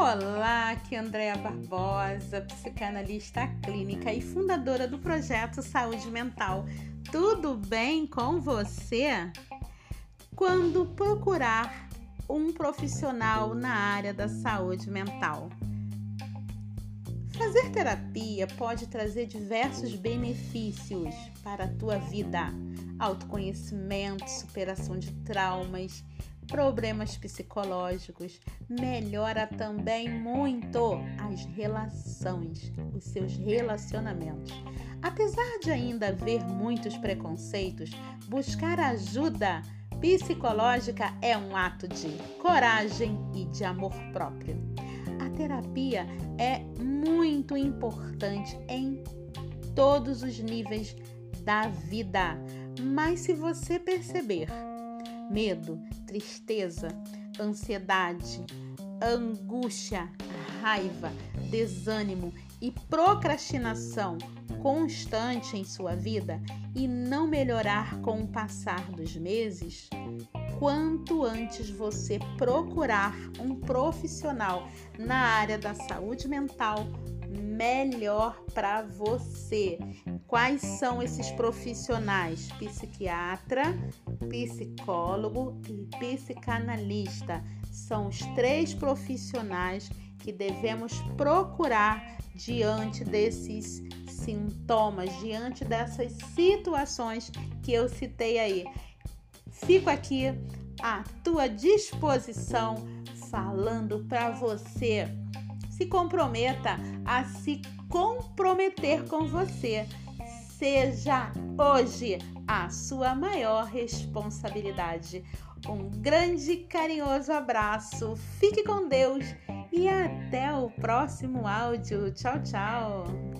Olá, aqui é Andréa Barbosa, psicanalista clínica e fundadora do projeto Saúde Mental. Tudo bem com você? Quando procurar um profissional na área da saúde mental. Fazer terapia pode trazer diversos benefícios para a tua vida: autoconhecimento, superação de traumas, problemas psicológicos, melhora também muito as relações, os seus relacionamentos. Apesar de ainda haver muitos preconceitos, buscar ajuda psicológica é um ato de coragem e de amor próprio. A terapia é muito importante em todos os níveis da vida, mas se você perceber medo, tristeza, ansiedade, angústia, raiva, desânimo e procrastinação constante em sua vida e não melhorar com o passar dos meses, quanto antes você procurar um profissional na área da saúde mental, melhor para você. Quais são esses profissionais? Psiquiatra, psicólogo e psicanalista. São os três profissionais que devemos procurar diante desses sintomas, diante dessas situações que eu citei aí. Fico aqui à tua disposição falando para você. Se comprometa a se comprometer com você seja hoje a sua maior responsabilidade. Um grande carinhoso abraço, fique com Deus e até o próximo áudio. Tchau, tchau!